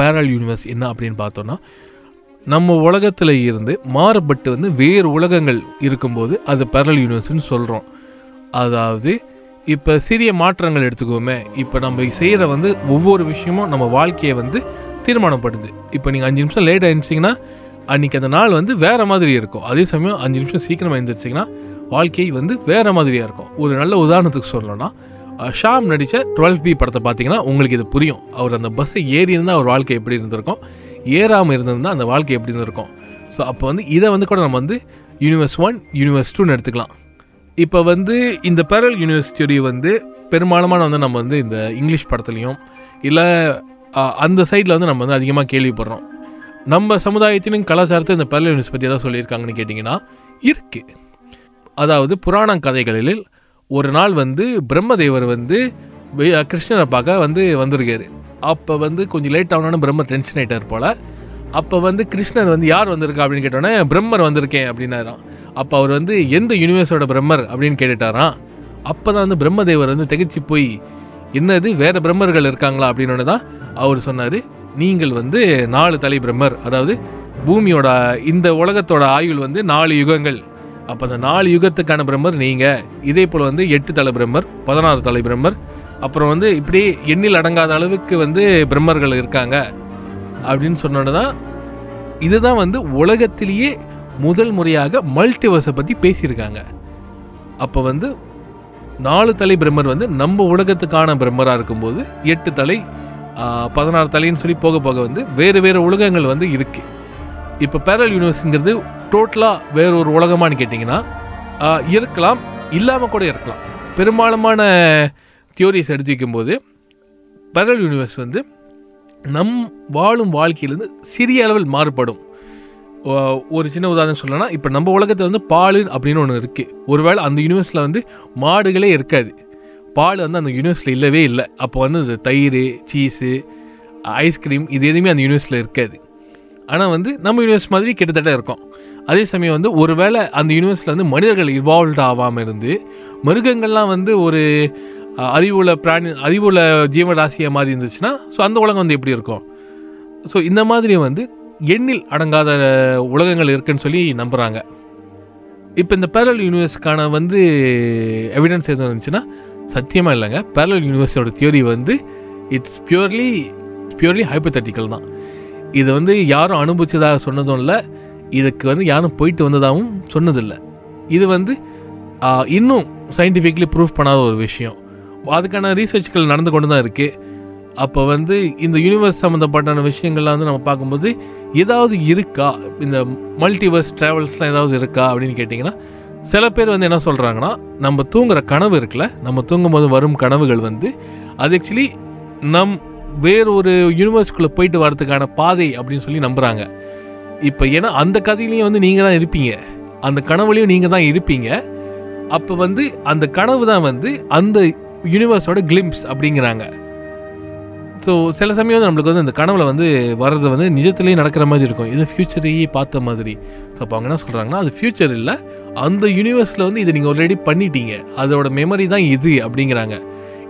Barrel universe என்ன அப்படின்னு பார்த்தோன்னா நம்ம உலகத்தில் இருந்து மாறுபட்டு வந்து வேறு உலகங்கள் இருக்கும்போது அது பேரல் யூனிவர்ஸ்னு சொல்கிறோம் அதாவது இப்போ சிறிய மாற்றங்கள் எடுத்துக்கோமே. இப்போ நம்ம செய்கிற வந்து ஒவ்வொரு விஷயமும் நம்ம வாழ்க்கையை வந்து தீர்மானப்படுது. இப்போ நீங்கள் அஞ்சு நிமிஷம் லேட் ஆயிடுச்சிங்கன்னா அன்றைக்கி அந்த நாள் வந்து வேறு மாதிரி இருக்கும். அதே சமயம் அஞ்சு நிமிஷம் சீக்கிரமாக எழுந்திரிச்சிங்கன்னா வாழ்க்கை வந்து வேறு மாதிரியாக இருக்கும். ஒரு நல்ல உதாரணத்துக்கு சொல்லணும்னா ஷாம் நடித்த டுவெல் பி படத்தை பார்த்தீங்கன்னா உங்களுக்கு இது புரியும். அவர் அந்த பஸ்ஸை ஏறி இருந்தால் அவர் வாழ்க்கை எப்படி இருந்திருக்கும்? ஏறாமல் இருந்திருந்தால் அந்த வாழ்க்கை எப்படி இருந்திருக்கும்? ஸோ அப்போ வந்து இதை வந்து கூட நம்ம வந்து யூனிவர்ஸ் ஒன் யூனிவர்ஸ் டூன்னு எடுத்துக்கலாம். இப்போ வந்து இந்த பேரல் யூனிவர்சிட்டி வந்து பெரும்பாலுமான வந்து நம்ம வந்து இந்த இங்கிலீஷ் படத்துலையும் இல்லை அந்த சைடில் வந்து நம்ம வந்து அதிகமாக கேள்விப்படுறோம். நம்ம சமுதாயத்திலும் கலாச்சாரத்தை இந்த பேரல் யூனிவர்ஸ் பற்றி எதாவது சொல்லியிருக்காங்கன்னு கேட்டிங்கன்னா இருக்குது அதாவது புராண கதைகளில் ஒரு நாள் வந்து பிரம்மதேவர் வந்து கிருஷ்ணரை பார்க்க வந்து வந்திருக்காரு. அப்போ வந்து கொஞ்சம் லேட் ஆகணும்னு பிரம்மர் டென்ஷன் ஆகிட்டார் போல். அப்போ வந்து கிருஷ்ணர் வந்து யார் வந்திருக்கா? அப்படின்னு கேட்டோன்னே பிரம்மர் வந்திருக்கேன் அப்படின்னாராம். அப்போ அவர் வந்து எந்த யூனிவர்ஸோட பிரம்மர்? அப்படின்னு கேட்டுட்டாராம். அப்போ தான் வந்து பிரம்மதேவர் வந்து திகச்சு போய் என்னது வேறு பிரம்மர்கள் இருக்காங்களா? அப்படின்னு தான் அவர் சொன்னார். நீங்கள் வந்து நாலு தலை பிரம்மர் அதாவது பூமியோட இந்த உலகத்தோட ஆயுள் வந்து நாலு யுகங்கள். அப்போ அந்த நாலு யுகத்துக்கான பிரம்மர் நீங்கள் இதே போல் வந்து எட்டு தலை பிரம்மர் பதினாறு தலை பிரம்மர். அப்புறம் வந்து இப்படி எண்ணில் அடங்காத அளவுக்கு வந்து பிரம்மர்கள் இருக்காங்க. அப்படின்னு சொன்னோன்னு தான் இதுதான் வந்து உலகத்திலேயே முதல் முறையாக மல்டிவர்ஸை பற்றி பேசியிருக்காங்க. அப்போ வந்து நாலு தலை பிரம்மர் வந்து நம்ம உலகத்துக்கான பிரம்மராக இருக்கும்போது எட்டு தலை பதினாறு தலைன்னு சொல்லி போக போக வந்து வேறு வேறு உலகங்கள் வந்து இருக்குது இப்போ பேரல் யூனிவர்ஸுங்கிறது டோட்டலாக வேற ஒரு உலகமான்னு கேட்டிங்கன்னா இருக்கலாம் இல்லாமல் கூட இருக்கலாம். பெரும்பாலுமான தியோரிஸ் எடுத்துக்கும் போது பேரல் யூனிவர்ஸ் வந்து நம் வாழும் வாழ்க்கையிலேருந்து சிறிய அளவில் மாறுபடும். ஓ- ஒரு சின்ன உதாரணம் சொல்லணும்னா இப்போ நம்ம உலகத்தில் வந்து பால் அப்படின்னு ஒன்று இருக்குது ஒருவேளை அந்த யூனிவர்ஸில் வந்து மாடுகளே இருக்காது. பால் வந்து அந்த யூனிவர்ஸில் இல்லவே இல்லை. அப்போ வந்து தயிர் சீஸு ஐஸ்கிரீம் இது எதுவுமே அந்த யூனிவர்ஸில் இருக்காது. ஆனால் வந்து நம்ம யூனிவர்ஸ் மாதிரி கிட்டத்தட்ட இருக்கும். அதே சமயம் வந்து ஒருவேளை அந்த யூனிவர்ஸில் வந்து மனிதர்கள் இவால்வ்ட் ஆகாமல் இருந்து மிருகங்கள்லாம் வந்து ஒரு அறிவுள்ள பிராணி அறிவுள்ள ஜீவராசியாக மாதிரி இருந்துச்சுன்னா ஸோ அந்த உலகம் வந்து எப்படி இருக்கும்? ஸோ இந்த மாதிரி வந்து எண்ணில் அடங்காத உலகங்கள் இருக்குன்னு சொல்லி நம்புகிறாங்க இப்போ இந்த பேரல் யூனிவர்ஸ்க்கான வந்து எவிடன்ஸ் எதுவும் இருந்துச்சுன்னா சத்தியமாக இல்லைங்க. பேரல் யூனிவர்ஸோட தியோரி வந்து இட்ஸ் பியூர்லி பியூர்லி ஹைப்போதட்டிக்கல் தான். இதை வந்து யாரும் அனுபவிச்சதாக சொன்னதும் இல்லை. இதுக்கு வந்து யாரும் போயிட்டு வந்ததாகவும் சொன்னதில்லை. இது வந்து இன்னும் சயின்டிஃபிக்லி ப்ரூஃப் பண்ணாத ஒரு விஷயம். அதுக்கான ரீசர்ச்கள் நடந்து கொண்டு தான் இருக்குது அப்போ வந்து இந்த யூனிவர்ஸ் சம்மந்தப்பட்டான விஷயங்கள்லாம் வந்து நம்ம பார்க்கும்போது ஏதாவது இருக்கா? இந்த மல்டிவர்ஸ் ட்ராவல்ஸ்லாம் ஏதாவது இருக்கா? அப்படின்னு கேட்டிங்கன்னா சில பேர் வந்து என்ன சொல்கிறாங்கன்னா நம்ம தூங்குற கனவு இருக்குல்ல நம்ம தூங்கும்போது வரும் கனவுகள் வந்து அது ஆக்சுவலி நம் வேறு ஒரு யூனிவர்ஸ்குள்ளே போயிட்டு வரதுக்கான பாதை அப்படின்னு சொல்லி நம்புகிறாங்க இப்போ ஏன்னா அந்த கதையிலையும் வந்து நீங்கள் தான் இருப்பீங்க. அந்த கனவுலையும் நீங்கள் தான் இருப்பீங்க. அப்போ வந்து அந்த கனவு தான் வந்து அந்த யூனிவர்ஸோட கிளிம்ஸ் அப்படிங்கிறாங்க. ஸோ சில சமயம் வந்து நம்மளுக்கு வந்து அந்த கனவுல வந்து வர்றது வந்து நிஜத்துலேயே நடக்கிற மாதிரி இருக்கும். இது ஃப்யூச்சரையே பார்த்த மாதிரி. ஸோ அப்போ அவங்க என்ன சொல்கிறாங்கன்னா அது ஃப்யூச்சர் இல்லை. அந்த யூனிவர்ஸில் வந்து இதை நீங்கள் ஆல்ரெடி பண்ணிட்டீங்க. அதோட மெமரி தான் இது அப்படிங்கிறாங்க.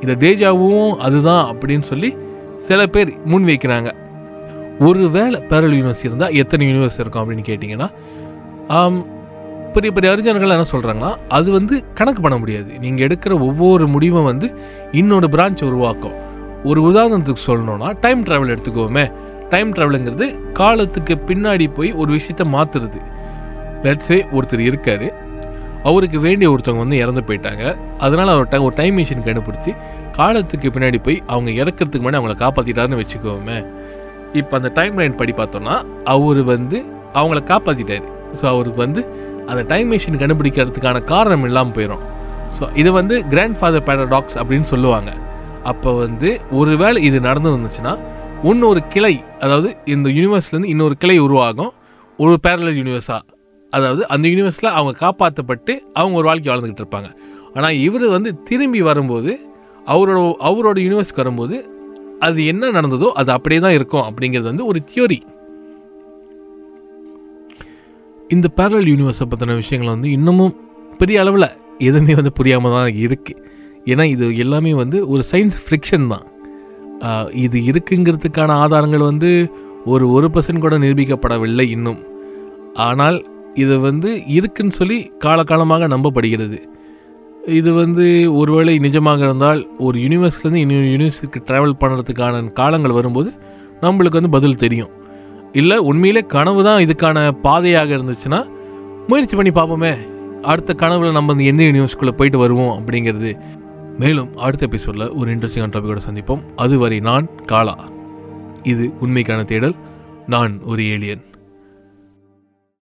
இந்த தேஜாவும் அதுதான் அப்படின்னு சொல்லி சில பேர் முன் வைக்கிறாங்க. ஒரு வேளை பேரல் யூனிவர்ஸ் இருந்தால் எத்தனை யூனிவர்ஸ் இருக்கும் அப்படின்னு கேட்டிங்கன்னா ஆம், பெரிய பெரிய அறிஞர்கள் என்ன சொல்கிறாங்கன்னா அது வந்து கணக்கு பண்ண முடியாது. நீங்கள் எடுக்கிற ஒவ்வொரு முடிவும் வந்து இன்னொரு பிரான்ச் உருவாக்கும். ஒரு உதாரணத்துக்கு சொல்லணும்னா டைம் ட்ராவல் எடுத்துக்கோமே. டைம் ட்ராவலுங்கிறது காலத்துக்கு பின்னாடி போய் ஒரு விஷயத்த மாற்றுறது லெட்ஸே ஒருத்தர் இருக்கார். அவருக்கு வேண்டிய ஒருத்தவங்க வந்து இறந்து போயிட்டாங்க. அதனால் அவர் ஒரு டைம் மிஷின் கண்டுபிடிச்சி காலத்துக்கு பின்னாடி போய் அவங்க இறக்கிறதுக்கு முன்னாடி அவங்கள காப்பாற்றிட்டாருன்னு வச்சுக்கோமே. இப்போ அந்த டைம் லைன் படி பார்த்தோம்னா அவர் வந்து அவங்கள காப்பாற்றிட்டார் ஸோ அவருக்கு வந்து அந்த டைம் மிஷின் கண்டுபிடிக்கிறதுக்கான காரணம் இல்லாமல் போயிடும் ஸோ இது வந்து கிராண்ட் ஃபாதர் பேரடாக்ஸ் அப்படின்னு சொல்லுவாங்க. அப்போ வந்து ஒருவேளை இது நடந்து வந்துச்சுன்னா இன்னொரு கிளை அதாவது இந்த யூனிவர்ஸ்லேருந்து இன்னொரு கிளை உருவாகும். ஒரு பேரலல் யூனிவர்ஸாக அதாவது அந்த யூனிவர்ஸில் அவங்க காப்பாற்றப்பட்டு அவங்க ஒரு வாழ்க்கை வாழ்ந்துக்கிட்டு இருப்பாங்க. ஆனால் இவர் வந்து திரும்பி வரும்போது அவரோட அவரோட யூனிவர்ஸ்க்கு வரும்போது அது என்ன நடந்ததோ அது அப்படியே தான் இருக்கும் அப்படிங்கிறது வந்து ஒரு தியோரி இந்த பேரல் யூனிவர்ஸை பற்றின விஷயங்களை வந்து இன்னமும் பெரிய அளவில் எதுவுமே வந்து புரியாமல் தான் இருக்குது ஏன்னா இது எல்லாமே வந்து ஒரு சயின்ஸ் ஃப்ரிக்ஷன் தான். இது இருக்குங்கிறதுக்கான ஆதாரங்கள் வந்து ஒரு ஒரு பர்சன்ட் கூட நிரூபிக்கப்படவில்லை இன்னும். ஆனால் இது வந்து இருக்குன்னு சொல்லி காலகாலமாக நம்பப்படுகிறது. இது வந்து ஒருவேளை நிஜமாக இருந்தால் ஒரு யூனிவர்ஸ்லேருந்து இன்னொரு யூனிவர்ஸுக்கு ட்ராவல் பண்ணுறதுக்கான காலங்கள் வரும்போது நம்மளுக்கு வந்து பதில் தெரியும். இல்லை உண்மையிலே கனவு தான் இதுக்கான பாதையாக இருந்துச்சுன்னா முயற்சி பண்ணி பார்ப்போமே. அடுத்த கனவில் நம்ம இந்த எந்த யூனிவர்ஸ்குள்ளே போயிட்டு வருவோம் அப்படிங்கிறது. மேலும் அடுத்த எபிசோடில் ஒரு இன்ட்ரெஸ்டிங்கான டாப்பிக்கோட சந்திப்போம். அதுவரை நான் காலா. இது உண்மைக்கான தேடல். நான் ஒரு ஏலியன்